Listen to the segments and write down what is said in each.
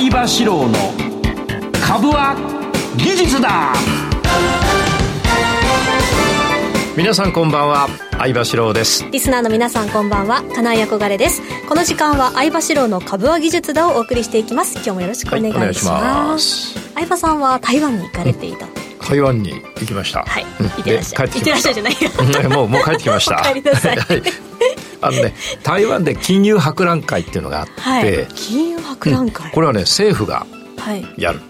相場志郎の株は技術だ皆さんこんばんは相場志郎ですリスナーの皆さんこんばんは金井憧れですこの時間は相場志郎の株は技術だをお送りしていきます今日もよろしくお願いします,、相場さんは台湾に行かれていた、うん台湾に行きました。はい。行ってらっしゃい。行ってらっしゃいじゃないよ。もう、もう帰ってきました。帰りなさい。あのね、台湾で金融博覧会っていうのがあって、はい、金融博覧会、うん、これはね、政府がやる。は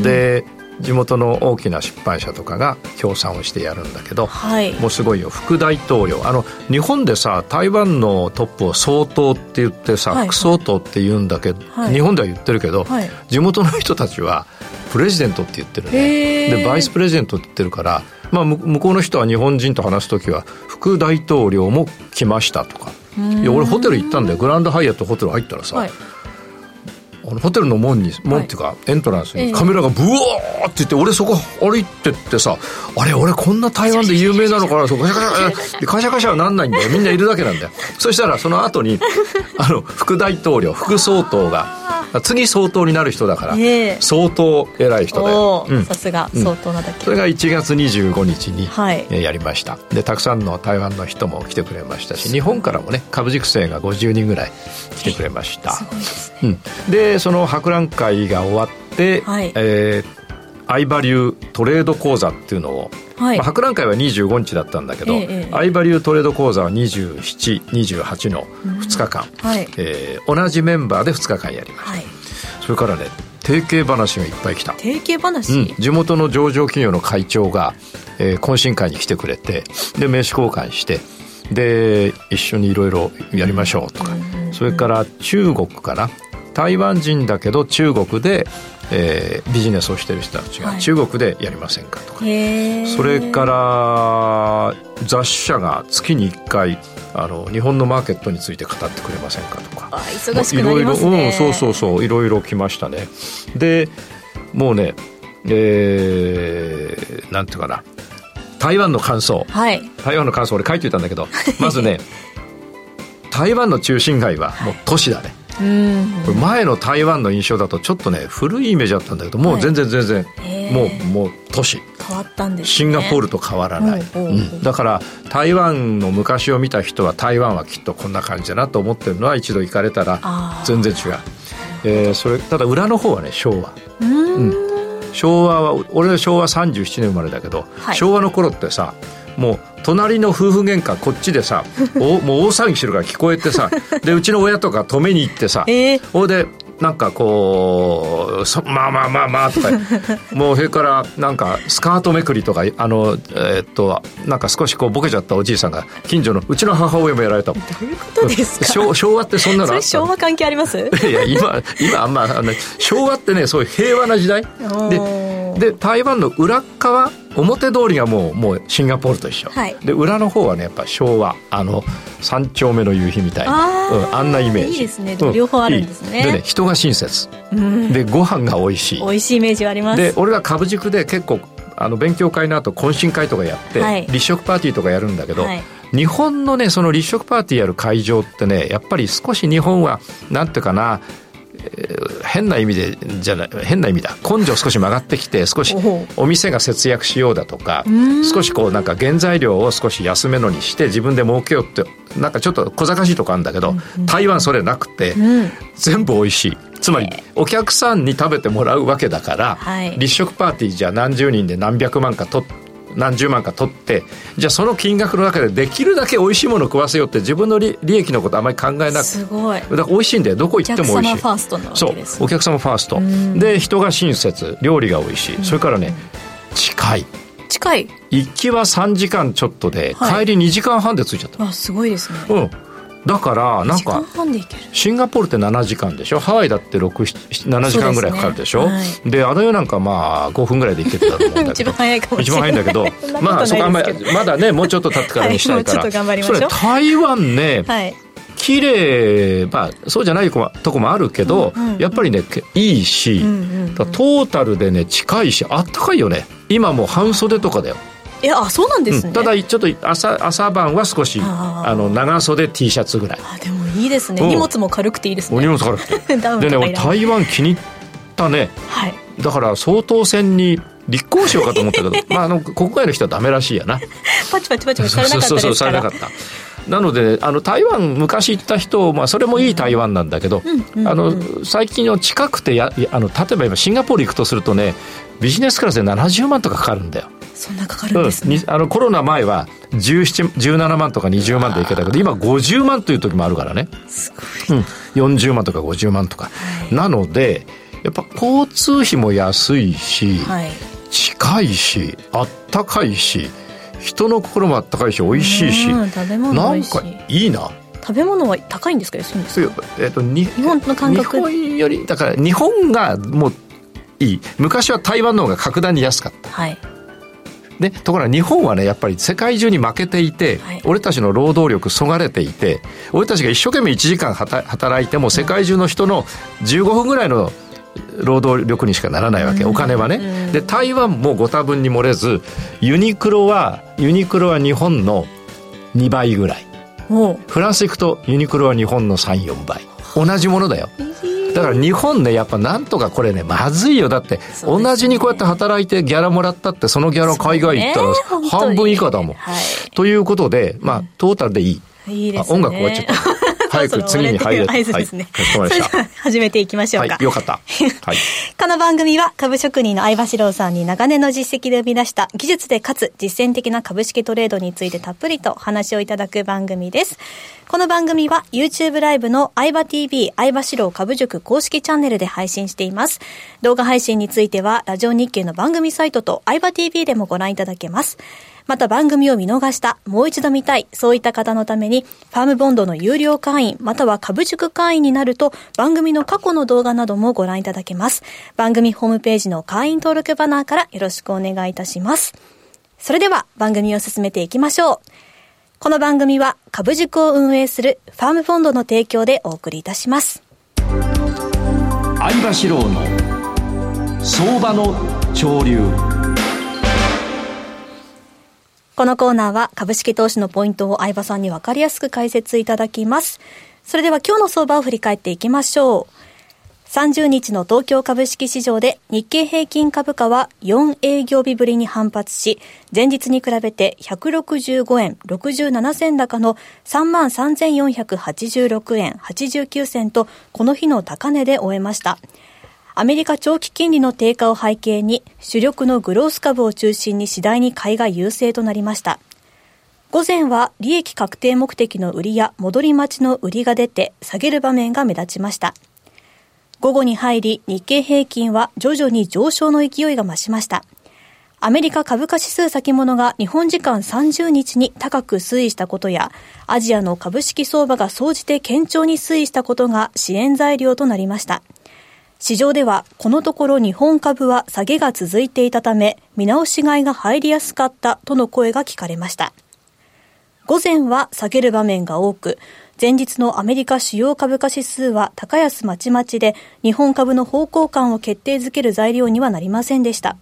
い、で、うん、地元の大きな出版社とかが協賛をしてやるんだけど、はい、もうすごいよ副大統領。あの日本でさ台湾のトップを総統って言ってさ、はい、副総統って言うんだけど、はい、日本では言ってるけど、地元の人たちはプレジデントって言ってるね。でバイスプレジデントって言ってるから、まあ、向こうの人は日本人と話す時は副大統領も来ましたとかいや俺ホテル行ったんだよ。グランドハイアットホテル入ったらさ、はい。あのホテルの門に門ってい。うか、エントランスにカメラがブワーって言って俺そこ歩いてってさあれ俺こんな台湾で有名なのかなそうカシャカシャカシャカシャはなんないんだよみんないるだけなんだよそしたらその後にあの副大統領副総統が次総統になる人だから、え。ー、相当偉い人で、さすが相当なだけ、うん、それが1月25日に、はい、やりました。でたくさんの台湾の人も来てくれましたし日本からもね株塾生が50人ぐらい来てくれました、うん、でその博覧会が終わって、はい、えーアイバリュートレード講座っていうのを、はい、まあ、博覧会は25日だったんだけど、ええ、アイバリュートレード講座は2728の2日間、うん。はい、えー、同じメンバーで2日間やりました、はい、それからね提携話がいっぱい来た。提携話、うん、地元の上場企業の会長が、えー、懇親会に来てくれてで名刺交換してで一緒にいろいろやりましょうとか、うん、それから中国かな台湾人だけど中国でえー、ビジネスをしてる人たちが中国でやりませんかとか、はい、それから雑誌社が月に1回あの日本のマーケットについて語ってくれませんかとか。忙しくなりますね。いろいろ、うん、そうそうそういろいろ来ましたね。でもうねえー、なんていうかな。台湾の感想、はい、台湾の感想俺書いていたんだけど まずね台湾の中心街はもう都市だね、これ前の台湾の印象だとちょっとね古いイメージだったんだけどもう全然全然、はい、もうもう都市。変わったんです、ね、シンガポールと変わらない、うん、だから台湾の昔を見た人は台湾はきっとこんな感じだなと思ってるのは一度行かれたら全然違う、えー、それただ裏の方はね昭和。うん。昭和は俺は昭和37年生まれだけど、はい、昭和の頃ってさもう隣の夫婦喧嘩こっちでさ おもう大騒ぎしてるから聞こえてさでうちの親とか止めに行ってさ、えー、でなんかこうそまあまあまあまあとか もうそれからなんかスカートめくりとかあのえー、っとなんか少しこうボケちゃったおじいさんが近所のうちの母親もやられた。どういうことですか？昭昭和ってそんなの昭和関係あります？いや今今あんまあの昭和ってねそういう平和な時代。でで台湾の裏側表通りがもうもうシンガポールと一緒、はい、で裏の方はねやっぱ昭和あの三丁目の夕日みたいなあ,、うん、あんなイメージ。いいですね、うん、両方あるんですね。でね人が親切、うん、でご飯が美味しい。美味しいイメージはあります。で俺が株塾で結構あの勉強会の後懇親会とかやって、はい、立食パーティーとかやるんだけど、はい、日本のねその立食パーティーやる会場ってねやっぱり少し日本はなんていうかな変な意味でじゃない変な意味だ。根性少し曲がってきて少しお店が節約しようだとか少しこうなんか原材料を少し安めのにして自分で儲けようってなんかちょっと小賢しいとこあるんだけど、台湾それなくて、全部美味しい。つまりお客さんに食べてもらうわけだから、立食パーティーじゃ何十人で何百万か取って何十万か取ってじゃあその金額の中でできるだけ美味しいものを食わせようって自分の利益のことあまり考えなくてすごい。だから美味しいんだよ。どこ行っても美味しい。お客様ファーストなわけです、ね、そう。お客様ファースト。で人が親切。料理が美味しい。それからね近い。近い。行きは3時間ちょっとで、はい、帰り2時間半で着いちゃった。あすごいですね。うんだからなんかシンガポールって7時間でしょ？ハワイだって67時間ぐらいかかるでしょ？で,、ね。はい、あの世なんかまあ5分ぐらいで行けてたと思うんだけど。一番早いかも一番早いんだけど まあそこあんまりまだねもうちょっと経ってからにしたいから、はい、それ台湾ね、はい。綺麗まあそうじゃないとこもあるけど、うんうん、やっぱりねいいし、うんうんうん、トータルでね近いしあったかいよね。今もう半袖とかだよえあそうなんですね、うん、ただちょっと朝朝晩は少しあの長袖 T シャツぐらいあでもいいですね荷物も軽くていいですね荷物軽くて でね台湾気に入っったね。はい。だから総統選に立候補しようかと思ったけど、まあ、あの、国外の人はダメらしいやな。パチパチパチパチされなかった。そうそうそう、されなかった。なのであの台湾昔行った人、まあ、それもいい台湾なんだけど、あの最近の近くてやあの例えば今シンガポール行くとするとねビジネスクラスで70万とかかかるんだよ。そんなかかるんですね、うん、あのコロナ前は17 17万とか20万で行けたけど今50万という時もあるからね。すごい、うん、40万とか50万とか、はい、なのでやっぱ交通費も安いし、はい、近いしあったかいし人の心もあったかいし美味しいし、うん、食べ物なんかいいな。食べ物は高いんですか安いんですか、えーと、日本の感覚。日本よりだから日本がもういい。昔は台湾の方が格段に安かった、はい、でところが日本はねやっぱり世界中に負けていて、はい、俺たちの労働力そがれていて俺たちが一生懸命1時間働いても世界中の人の15分ぐらいの労働力にしかならないわけ、お金はね。で、台湾もご多分に漏れず、ユニクロは、ユニクロは日本の2倍ぐらい。フランス行くとユニクロは日本の3、4倍。同じものだよ。だから日本ね、やっぱなんとかこれね、まずいよ。だって、同じにこうやって働いてギャラもらったって、そのギャラ海外行ったら半分以下だもん。はい、ということで、まあ、トータルでいい。いいですね。音楽終わっちゃった。早く次に入る。合図ですね。はい、それでは始めていきましょうか。はい、よかった。はい。この番組は株職人の相場志郎さんに長年の実績で生み出した技術でかつ実践的な株式トレードについてたっぷりと話をいただく番組です。この番組は YouTube ライブの相場 TV 相場志郎株塾公式チャンネルで配信しています。動画配信についてはラジオ日経の番組サイトと相場 TV でもご覧いただけます。また番組を見逃した、もう一度見たい、そういった方のために、ファームボンドの有料会員、または株塾会員になると、番組の過去の動画などもご覧いただけます。番組ホームページの会員登録バナーからよろしくお願いいたします。それでは番組を進めていきましょう。この番組は株塾を運営するファームフォンドの提供でお送りいたします。相場志郎の相場の潮流。このコーナーは株式投資のポイントを相葉さんにわかりやすく解説いただきます。それでは今日の相場を振り返っていきましょう。30日の東京株式市場で日経平均株価は4営業日ぶりに反発し、前日に比べて165円67銭高の33,486円89銭とこの日の高値で終えました。アメリカ長期金利の低下を背景に、主力のグロース株を中心に次第に買いが優勢となりました。午前は利益確定目的の売りや戻り待ちの売りが出て下げる場面が目立ちました。午後に入り日経平均は徐々に上昇の勢いが増しました。アメリカ株価指数先物が日本時間30日に高く推移したことや、アジアの株式相場が総じて堅調に推移したことが支援材料となりました。市場ではこのところ日本株は下げが続いていたため見直し買いが入りやすかったとの声が聞かれました。午前は下げる場面が多く、前日のアメリカ主要株価指数は高安まちまちで日本株の方向感を決定づける材料にはなりませんでした。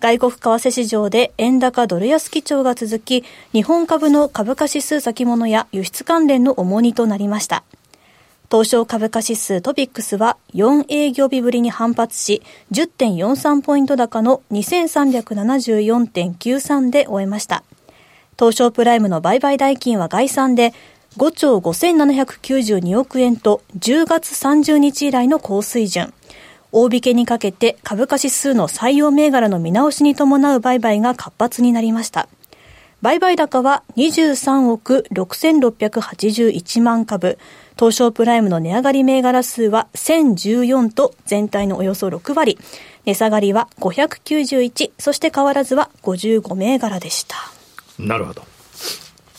外国為替市場で円高ドル安基調が続き、日本株の株価指数先物や輸出関連の重荷となりました。東証株価指数トピックスは4営業日ぶりに反発し、10.43ポイント高の2374.93で終えました。東証プライムの売買代金は概算で5兆5792億円と10月30日以来の高水準。大引けにかけて株価指数の採用銘柄の見直しに伴う売買が活発になりました。売買高は23億6681万株。東証プライムの値上がり銘柄数は1014と全体のおよそ6割。値下がりは591、そして変わらずは55銘柄でした。なるほど。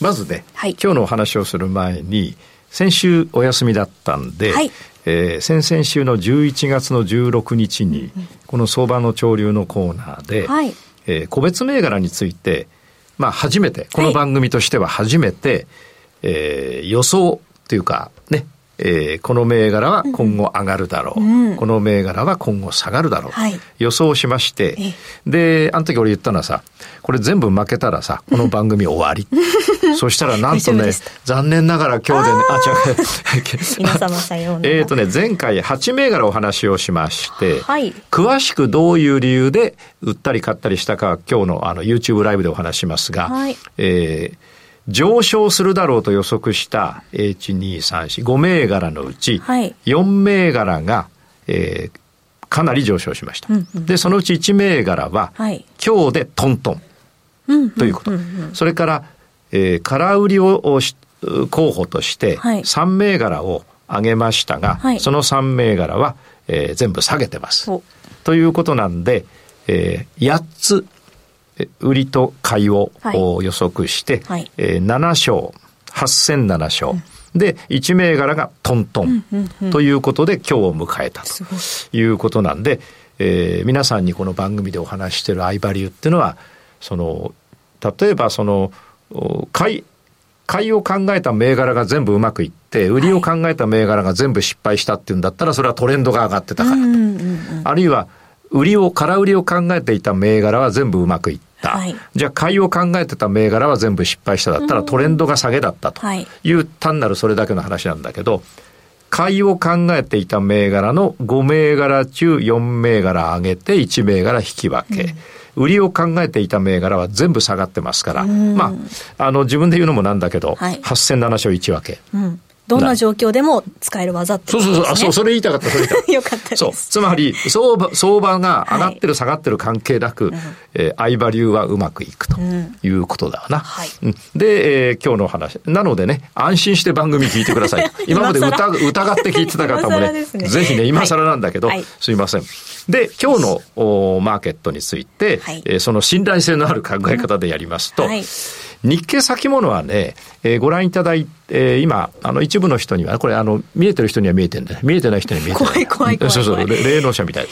まずね、はい、今日のお話をする前に、先週お休みだったんで、はい、えー、先々週の11月の16日に、この相場の潮流のコーナーで、はい、えー、個別銘柄について、まあ初めて、この番組としては初めて、はい、えー、予想というか、ね、えー、この銘柄は今後上がるだろう、うん、この銘柄は今後下がるだろう、はい、予想しまして、で、あの時俺言ったのはさ、これ全部負けたらさ、この番組終わり。そしたらなんとね、残念ながら今日でね、あ、違う。皆様さようなら。えっとね、前回8銘柄お話をしまして、はい、詳しくどういう理由で売ったり買ったりしたか、今日のあの YouTube ライブでお話しますが、はい、えー上昇するだろうと予測した H234、5銘柄のうち、4銘柄が、えー、かなり上昇しました。うんうん、で、そのうち1銘柄は、はい、今日でトントン。ということ。それから、えー、空売りを候補として、3銘柄を上げましたが、はい、その3銘柄は、えー、全部下げてます。ということなんで、えー、8つ売りと買いを、はい、予測して、はい、えー、7勝、8007勝。うんで、1銘柄がトントンということで今日を迎えたということなんで、えー、皆さんにこの番組でお話しているアイバリューっていうのは、その、例えばその、買い、買いを考えた銘柄が全部うまくいって、売りを考えた銘柄が全部失敗したっていうんだったら、それはトレンドが上がってたからと。あるいは、売りを、空売りを考えていた銘柄は全部うまくいった。はい、じゃあ買いを考えてた銘柄は全部失敗しただったらトレンドが下げだったと。い。う単なるそれだけの話なんだけど、買いを考えていた銘柄の5銘柄中4銘柄上げて1銘柄引き分け。売りを考えていた銘柄は全部下がってますから、まあ、あの、自分で言うのもなんだけど、はい、8007勝1分け。うんどんな状況でも使える技ってね。そうそうそう、あ、そう、それ言いたかった、それ言いたかった。よかったです。そう。つまり、相場、相場が上がってる、下がってる関係なく、はい、えー、相場流はうまくいくということだな。はい。で、えー、今日の話。なのでね、安心して番組聞いてください。今まで疑疑って聞いてた方もね、ねぜひね、今更なんだけど、はい、すいません。で、今日のおマーケットについて、はい、えー、その信頼性のある考え方でやりますと、はい日経先物はね、えー、ご覧いただいて、えー、今、あの、一部の人には、これ、あの、見えてる人には見えてるんで、見えてない人には見えてない。怖い怖い怖いそうそう、霊能者みたい。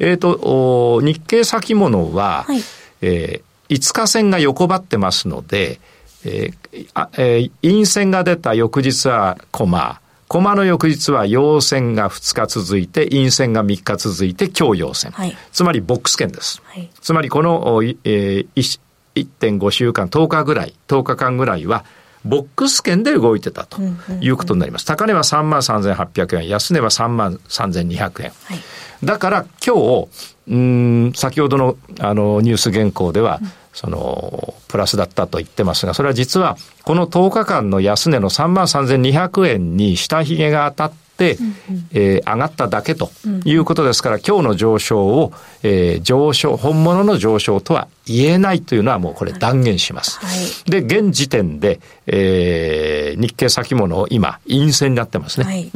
えっ、ー、と、日経先物は、はい、えー、5日線が横ばってますので、えーあえー、陰線が出た翌日はコマ、コマの翌日は陽線が2日続いて、陰線が3日続いて、今日陽線。はい、つまりボックス圏です。はい、つまりこの、えー、1.5週間、10日ぐらい、10日間ぐらいは、ボックス圏で動いてたということになります。高値は3万3800円、安値は3万3200円。はい、だから今日、うん、先ほどのあのニュース原稿では、うん、その、プラスだったと言ってますが、それは実は、この10日間の安値の3万3200円に下髭が当たっ、えー、上がっただけということですから、今日の上昇を、えー、上昇、本物の上昇とは言えないというのはもうこれ断言します。はい、で、現時点で、えー、日経先物を今、陰線になってますね。はい、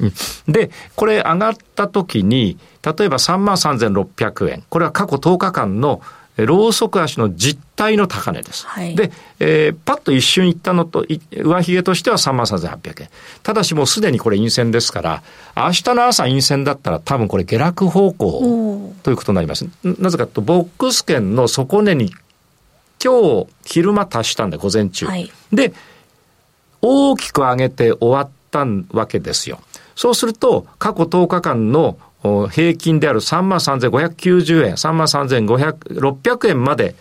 で、これ上がった時に、例えば3万3600円。これは過去10日間のローソク足の実態の高値です。はい、で、えー、パッと一瞬いったのと、上髭としては3万3800円。ただしもうすでにこれ陰線ですから、明日の朝陰線だったら多分これ下落方向ということになります。なぜかというと、ボックス圏の底値に今日昼間達したんで、午前中。はい、で、大きく上げて終わったわけですよ。そうすると、過去10日間の平均である3万3590円、3万3500、600円まで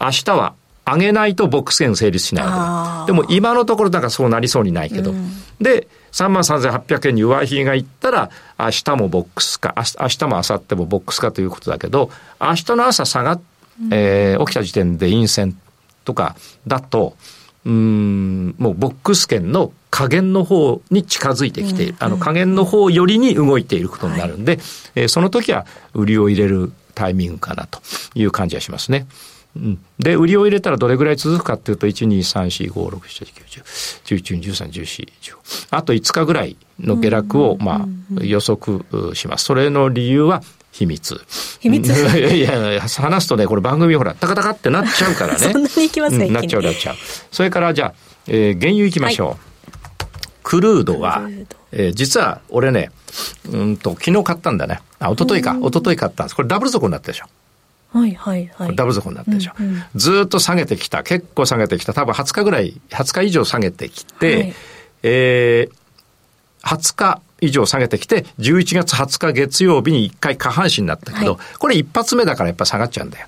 明日は上げないとボックス券成立しないわけでも今のところなんかそうなりそうにないけど。うん、で、3万3800円に上髭がいったら、明日もボックスか、明日も明後日もボックスかということだけど、明日の朝下がっ、えー、起きた時点で陰線とかだと、うん、もうボックス圏の加減の方に近づいてきている。あの加減の方よりに動いていることになるんで、はい、えー、その時は売りを入れるタイミングかなという感じがしますね。うん、で、売りを入れたらどれぐらい続くかっていうと、1、2、3、4、5、6、7、9、10、11、13、14、15。あと5日ぐらいの下落を、まあ、予測します。それの理由は、秘密。秘密？いやいや、話すとね、これ番組ほら、タカタカってなっちゃうからね。そんなにいきますね、うん、なっちゃうなっちゃう。それからじゃあ、えー、原油いきましょう。はい、クルードは、えー、実は俺ね、うんと、昨日買ったんだね。あ、一昨日か。一昨日買ったんです。これダブル底になったでしょ。はいはいはい。ダブル底になったでしょ。うんうん、ずっと下げてきた。結構下げてきた。多分20日ぐらい、20日以上下げてきて、はい、えー、20日以上下げてきて、11月20日月曜日に1回下半身になったけど、はい、これ一発目だからやっぱ下がっちゃうんだよ。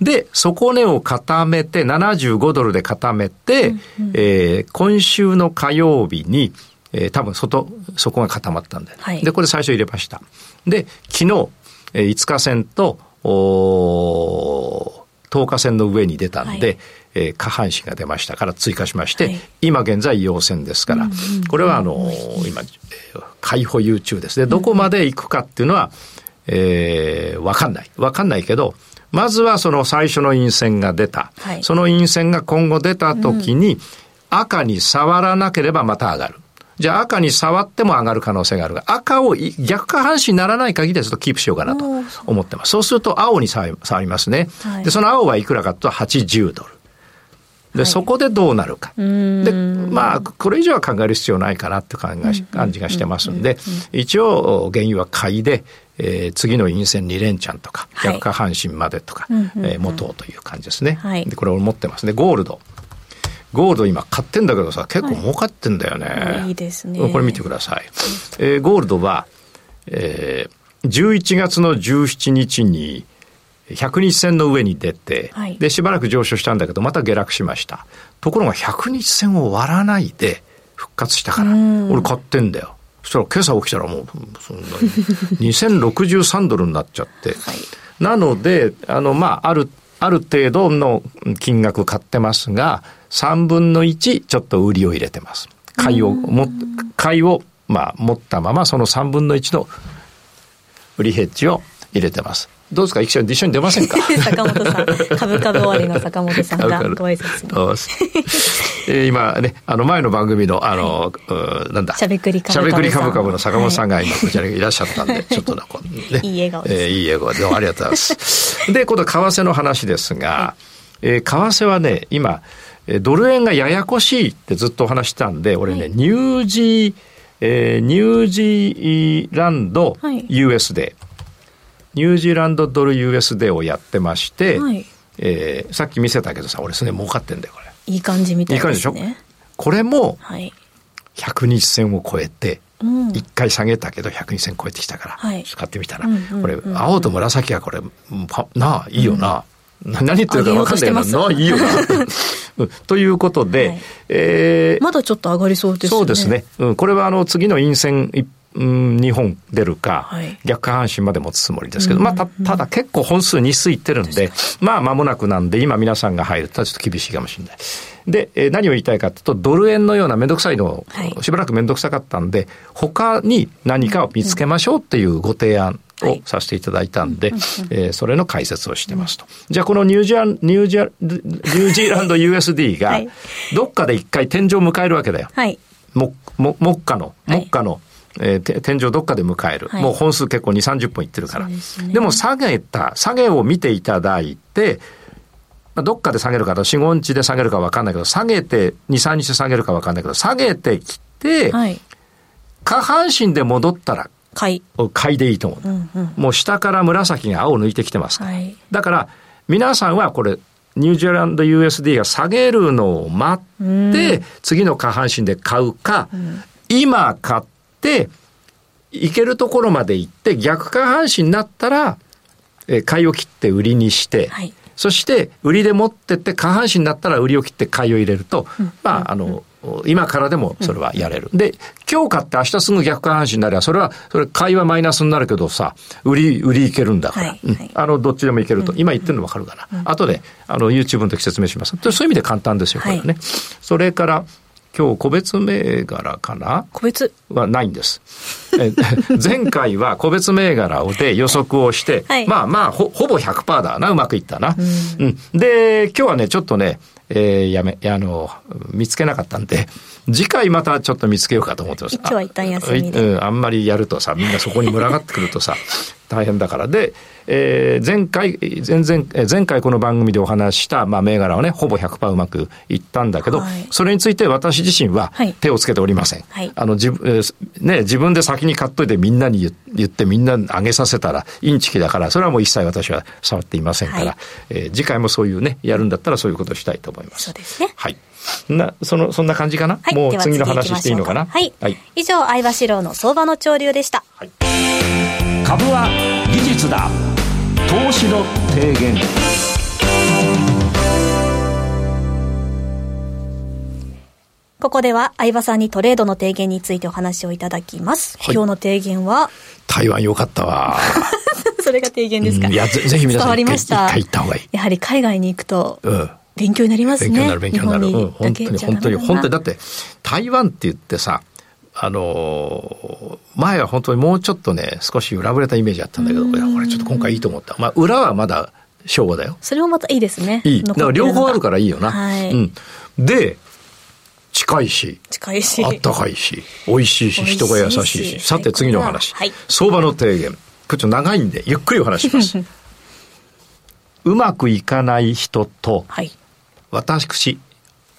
で、底値を固めて、75ドルで固めて、うんうん、えー、今週の火曜日に、えー、多分外、そこが固まったんだよ、はい、で、これ最初入れました。で、昨日、えー、5日線と、お10日線の上に出たんで、はい、えー、下半身が出ましたから追加しまして、はい、今現在陽線ですから、うんうん、これはあのー、今、買い保有中ですね。どこまで行くかっていうのは、えー、わかんない。わかんないけど、まずはその最初の陰線が出た。はい、その陰線が今後出た時に、赤に触らなければまた上がる。じゃあ赤に触っても上がる可能性があるが、赤を逆下半身にならない限りはちょっとキープしようかなと思ってます。そうすると青に触りますね。はい、で、その青はいくらかと80ドル。で、はい、そこでどうなるか。で、まあ、これ以上は考える必要ないかなって感じがしてますんで、一応、原油は買いで、えー、次の陰線2連チャンとか、逆下半身までとか、はい、えー、持とうという感じですね。はい、で、これを持ってますね。ゴールド。ゴールド今買ってんだけどさ、結構儲かってんだよね。はい、いいですね。これ見てください。えー、ゴールドは、えー、11月の17日に、100日線の上に出て、はい、で、しばらく上昇したんだけど、また下落しました。ところが100日線を割らないで復活したから、俺買ってんだよ。そしたら今朝起きたらもう、そんなに、2063ドルになっちゃって。はい、なので、あの、まあ、ある、ある程度の金額買ってますが、3分の1ちょっと売りを入れてます。買いを、も、買いを、まあ、持ったまま、その3分の1の売りヘッジを入れてます。どうですか？一緒に一緒に出ませんか？坂本さん、株株終わりの坂本さんがご挨拶。に。えー、今ね、あの前の番組の、あの、はい、なんだ？しゃべくり株しゃべくり株株の坂本さんが今こちらにいらっしゃったんで、はい、ちょっとな、こね。いい笑顔です。えー、いい笑顔。で、どうもありがとうございます。で、今度為替の話ですが、はい、えー、為替はね、今、ドル円がややこしいってずっとお話したんで、俺ね、はい、ニュージー、えー、ニュージーランド US で、ニュージーランドドル USD をやってまして、はい、えー、さっき見せたけどさ、俺すね、儲かってんだよ、これ。いい感じみたいですね。いい感じでしょ？これも、100日線を超えて、一回下げたけど100日線超えてきたから、使ってみたら、これ、青と紫はこれ、なあ、いいよな。うん、何言ってるか分かんないな。なあ、いいよな。ということで、はい、えー、まだちょっと上がりそうですね。そうですね。うん、これはあの次の陰線一うん、2本出るか、はい、逆下半身まで持つつもりですけど、まあた、ただ結構本数日数いってるんで、まあ間もなくなんで、今皆さんが入るとちょっと厳しいかもしれない。で、えー、何を言いたいかというと、ドル円のようなめんどくさいの、はい、しばらくめんどくさかったんで、他に何かを見つけましょうっていうご提案をさせていただいたんで、えー、それの解説をしてますと。じゃあこのニュージーニュージャニュージーランド USD が、どっかで一回天井を迎えるわけだよ。はい。も、も、目下の、目下の、えー、天井どっかで迎える、はい、もう本数結構2、30本いってるから。でね、でも下げた、下げを見ていただいて、まあ、どっかで下げるかと、4、5日で下げるか分かんないけど、下げて、2、3日下げるか分かんないけど、下げてきて、はい、下半身で戻ったら、買い。買いでいいと思う。うんうん、もう下から紫が青を抜いてきてますから。はい、だから、皆さんはこれ、ニュージーランド USD が下げるのを待って、次の下半身で買うか、うん、今買って、行けるところまで行って、逆下半身になったら、え買いを切って売りにして、はい、そして売りで持ってって下半身になったら売りを切って買いを入れると、うん、まあ、あの、今からでもそれはやれる。うん、で、今日買って明日すぐ逆下半身になれば、それは、それ買いはマイナスになるけどさ、売り、売りいけるんだから。はいはい、あの、どっちでもいけると。今言ってるのわかるかな。うん、後で、あの、YouTube の時説明します。そういう意味で簡単ですよ、これね。それから、今日個別銘柄かな？個別？はないんです。前回は個別銘柄で予測をして、はい、まあまあほ、ほぼ100%だな、うまくいったな。うん、うん、で、今日はね、ちょっとね、えー、やめ、あの、見つけなかったんで、次回またちょっと見つけようかと思ってます。今日は一旦休みで。うん、あんまりやるとさ、みんなそこに群がってくるとさ、大変だから。で、えー、前回、前々、前回この番組でお話した、まあ、銘柄はね、ほぼ100%うまくいったんだけど、はい、それについて私自身は手をつけておりません。はい、あの、自分、ね、自分で先に買っといてみんなに言ってみんな上げさせたらインチキだから、それはもう一切私は触っていませんから、はい、えー、次回もそういうね、やるんだったらそういうことをしたいと思います。そうですね。はい。な、その、そんな感じかな、はい、もう次の話していいのかな？はい。はい、以上、相場志郎の相場の潮流でした。はい、株は技術だ。投資の提言。ここでは相葉さんにトレードの提言についてお話をいただきます。はい、今日の提言は？台湾よかったわ。それが提言ですか？いやぜ、ぜひ皆さん伝わりました。一回行った方がいい。やはり海外に行くと、うん、勉強になりますね。勉強になる、勉強になる。うん、本当に、本当に、本当に、だって、台湾って言ってさ、あの前は本当にもうちょっとね、少し裏ぶれたイメージあったんだけど、いや、これちょっと今回いいと思った。まあ、裏はまだ昭和だよ。それもまたいいですね。いい。だから両方あるからいいよな。はい。うん。で、近いし、近いし、あったかいし、美味しいし、人が優しいし。さて次の話。はい、相場の提言。ちょっと長いんで、ゆっくりお話します。うまくいかない人と、はい、私、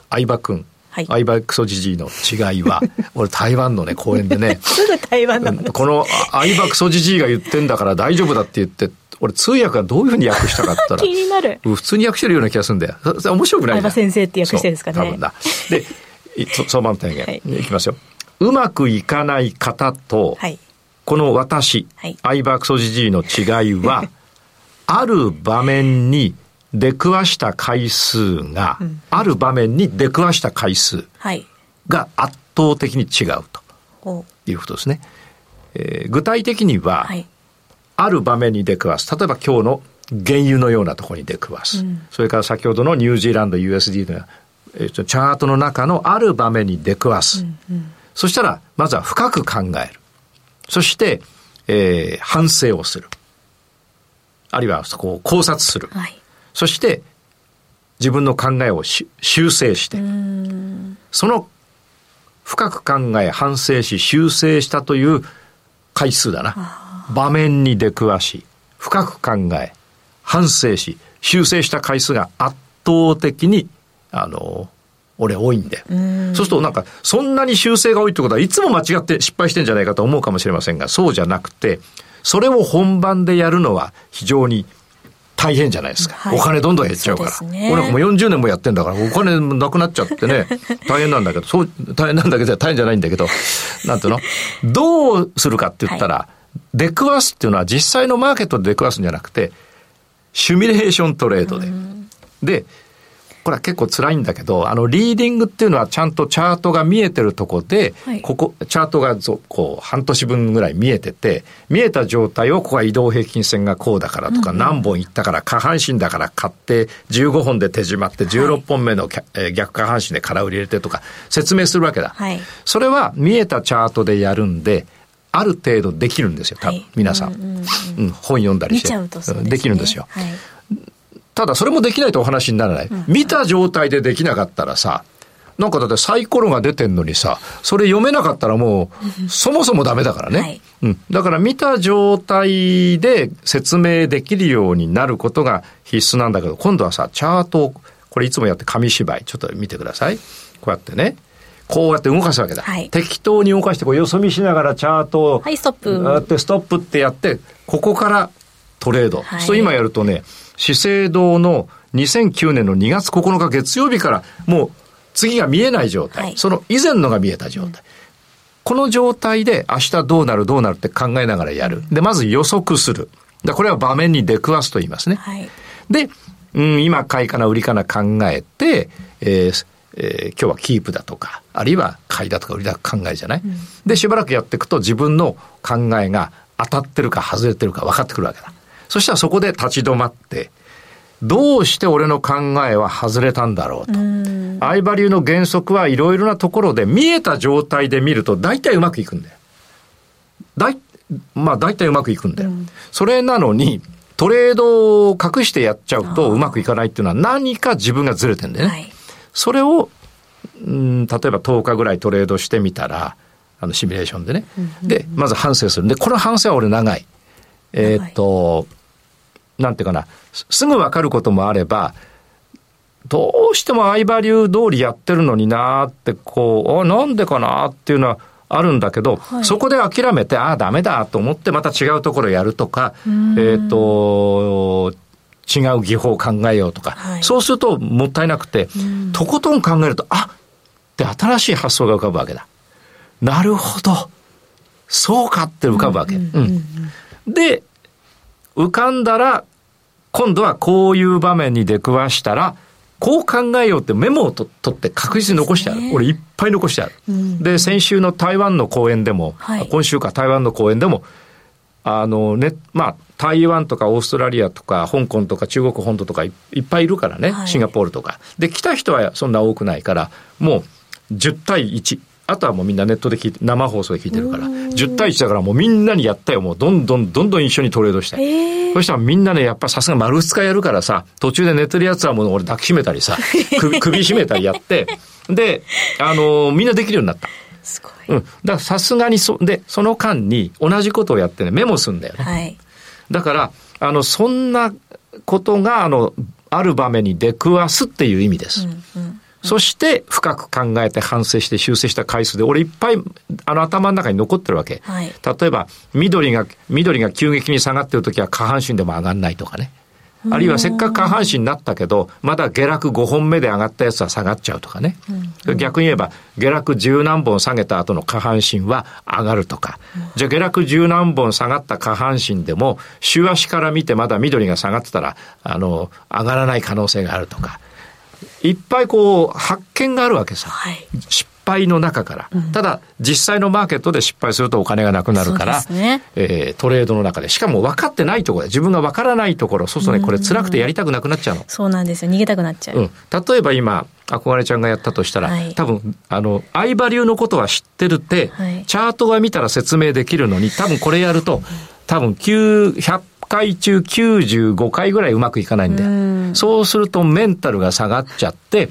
相葉君、はい、相葉クソジジイの違いは、俺台湾のね、公園でね、すぐ台湾のこの相葉クソジジイが言ってんだから大丈夫だって言って、俺通訳がどういうふうに訳したかったら、気になる。普通に訳してるような気がするんだよ。面白くない相葉先生って訳してるんですかね。多分だ。で、相場の提言、はい、いきますよ。うまくいかない方と、はい、この私、はい、相葉クソジジイの違いは、ある場面に出くわした回数が、うん、ある場面に出くわした回数が圧倒的に違うということですね。えー、具体的には、はい、ある場面に出くわす。例えば今日の原油のようなところに出くわす。うん、それから先ほどのニュージーランド USD の、えー、チャートの中のある場面に出くわす。うんうん、そしたら、まずは深く考える。そして、えー、反省をする。あるいはそこを考察する。はいそして自分の考えを修正して、その深く考え、反省し、修正したという回数だな。場面に出くわし、深く考え、反省し、修正した回数が圧倒的に、あの、俺多いんで。そうするとなんか、そんなに修正が多いってことはいつも間違って失敗してんじゃないかと思うかもしれませんが、そうじゃなくて、それを本番でやるのは非常に大変じゃないですか。はい、お金どんどん減っちゃうから。ね、俺もう40年もやってんだから、お金なくなっちゃってね、大変なんだけど、そう、大変なんだけど、大変じゃないんだけど、なんていうの？どうするかって言ったら、はい、出くわすっていうのは実際のマーケットで出くわすんじゃなくて、シミュレーショントレードで。で、これは結構辛いんだけど、あの、リーディングっていうのはちゃんとチャートが見えてるとこで、はい、ここ、チャートがこう、半年分ぐらい見えてて、見えた状態を、ここは移動平均線がこうだからとか、うんうん、何本いったから下半身だから買って、15本で手締まって、16本目の、はい、逆下半身で空売り入れてとか、説明するわけだ。はい、それは見えたチャートでやるんで、ある程度できるんですよ、多分、皆さん。うん、うん、本読んだりして。でね、できるんですよ。はいただそれもできないとお話にならない。見た状態でできなかったらさ、なんかだってサイコロが出てんのにさ、それ読めなかったらもう、そもそもダメだからね。はい、うん。だから見た状態で説明できるようになることが必須なんだけど、今度はさ、チャートを、これいつもやって紙芝居、ちょっと見てください。こうやってね。こうやって動かすわけだ。はい、適当に動かして、こう、よそ見しながらチャートを、はい、ストップ。やって、ストップってやって、ここからトレード。はい、そう今やるとね、資生堂の2009年の2月9日月曜日からもう次が見えない状態、はい、その以前のが見えた状態、うん、この状態で明日どうなるどうなるって考えながらやる。で、まず予測する。だこれは場面に出くわすと言いますね。はい、で、うん、今買いかな売りかな考えて、えーえー、今日はキープだとか、あるいは買いだとか売りだとか考えじゃない、うん、で、しばらくやっていくと自分の考えが当たってるか外れてるか分かってくるわけだ。そしたらそこで立ち止まって、どうして俺の考えは外れたんだろうと。アイバリューの原則はいろいろなところで見えた状態で見ると大体うまくいくんだよ。だい、まあ大体うまくいくんだよ。それなのに、トレードを隠してやっちゃうとうまくいかないっていうのは何か自分がずれてんだよね。はい、それを、うん、例えば10日ぐらいトレードしてみたら、あのシミュレーションでね。で、まず反省するんで、この反省は俺長い。えっ、と、なんていうかな、すぐわかることもあれば、どうしても相場流通りやってるのになーって、こう、あ、なんでかなっていうのはあるんだけど、はい、そこで諦めて、ああ、ダメだと思ってまた違うところやるとか、えっ、ー、と、違う技法を考えようとか、はい、そうするともったいなくて、とことん考えると、あって新しい発想が浮かぶわけだ。なるほど。そうかって浮かぶわけ。うん。で、浮かんだら、今度はこういう場面に出くわしたら、こう考えようってメモをと取って確実に残してある。俺いっぱい残してある。うん、で、先週の台湾の講演でも、はい、今週か台湾の講演でも、あのね、まあ、台湾とかオーストラリアとか香港とか中国本土とかいっぱいいるからね、はい、シンガポールとか。で、来た人はそんな多くないから、もう10対1。あとはもうみんなネットで聞いて、生放送で聞いてるから、10対1だからもうみんなにやったよ。もうどんどんどんどん一緒にトレードして。そしたらみんなね、やっぱさすが丸2日やるからさ、途中で寝てるやつはもう俺抱きしめたりさ、首首絞めたりやって、で、あのー、みんなできるようになった。すごい。うん。だからさすがにそ、で、その間に同じことをやってね、メモすんだよね。はい。だから、あの、そんなことが、あの、ある場面に出くわすっていう意味です。うんうんそして深く考えて反省して修正した回数で、俺いっぱいあの頭の中に残ってるわけ。はい、例えば、緑が、緑が急激に下がってる時は下半身でも上がんないとかね。あるいはせっかく下半身になったけど、まだ下落5本目で上がったやつは下がっちゃうとかね。うん、逆に言えば、下落十何本下げた後の下半身は上がるとか。じゃあ下落十何本下がった下半身でも、週足から見てまだ緑が下がってたら、あの、上がらない可能性があるとか。いっぱいこう発見があるわけさ、はい、失敗の中から、うん、ただ実際のマーケットで失敗するとお金がなくなるから、ね。えー、トレードの中で。しかも分かってないところで自分が分からないところそうするとねこれ辛くてやりたくなくなっちゃうの。そうなんですよ。逃げたくなっちゃう、うん、例えば今憧れちゃんがやったとしたら、はい、多分あの相場流のことは知ってるって、はい、チャートが見たら説明できるのに多分これやると多分900回中95回ぐらいうまくいかないんだよ。そうするとメンタルが下がっちゃって、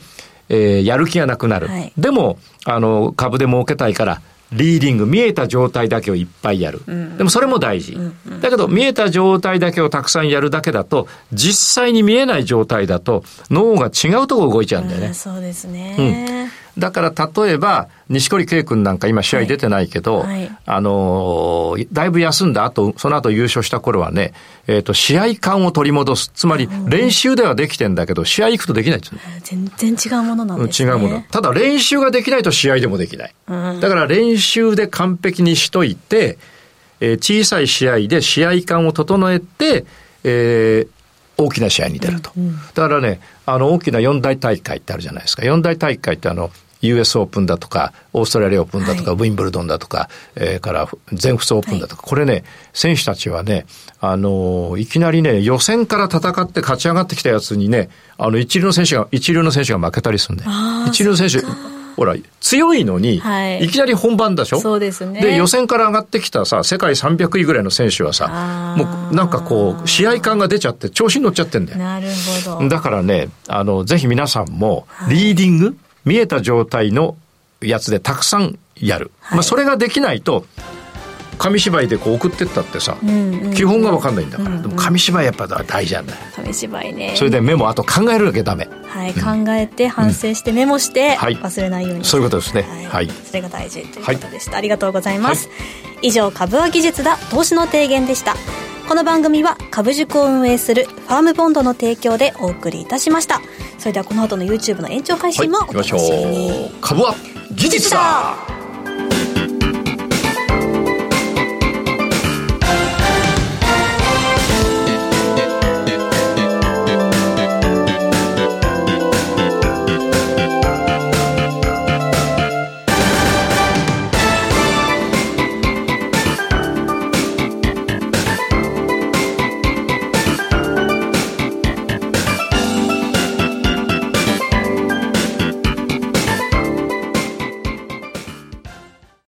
えー、やる気がなくなる。はい、でも、あの、株で儲けたいから、リーディング、見えた状態だけをいっぱいやる。うん、でもそれも大事、うんうん。だけど、見えた状態だけをたくさんやるだけだと、実際に見えない状態だと、脳が違うとこ動いちゃうんだよね。そうですね。だから例えば、錦織圭君なんか今試合出てないけど、はいはい、あのー、だいぶ休んだ後、その後優勝した頃はね、えっ、ー、と、試合感を取り戻す。つまり、練習ではできてんだけど、試合行くとできない全然違うものなんですね。違うもの。ただ練習ができないと試合でもできない。うん、だから練習で完璧にしといて、えー、小さい試合で試合感を整えて、えー、大きな試合に出ると。だからね、あの、大きな四大大会ってあるじゃないですか。四大大会ってあの、US オープンだとか、オーストラリアオープンだとか、はい、ウィンブルドンだとか、えー、から全仏オープンだとか、はい、これね、選手たちはね、あのー、いきなりね、予選から戦って勝ち上がってきたやつにね、あの、一流の選手が、一流の選手が負けたりするんだよ。一流の選手、ほら、強いのに、はい、いきなり本番だしょ？そうですね。で、予選から上がってきたさ、世界300位ぐらいの選手はさ、もうなんかこう、試合感が出ちゃって、調子に乗っちゃってんだよ。なるほど。だからね、あの、ぜひ皆さんも、リーディング、はい、見えた状態のやつでたくさんやる。はい、まあ、それができないと、紙芝居でこう送ってったってさ、うんうん、基本が分かんないんだから、うんうん、でも紙芝居やっぱ大事なんだよ紙芝居ね。それでメモあと考えるだけダメ。はい、うん、考えて反省してメモして、忘れないように、そういうことですね。はい、それが大事ということでした、ありがとうございます、以上株は技術だ投資の提言でしたこの番組は株塾を運営するファームボンドの提供でお送りいたしました。それではこの後の YouTube の延長配信もお楽しみに、株は技術だ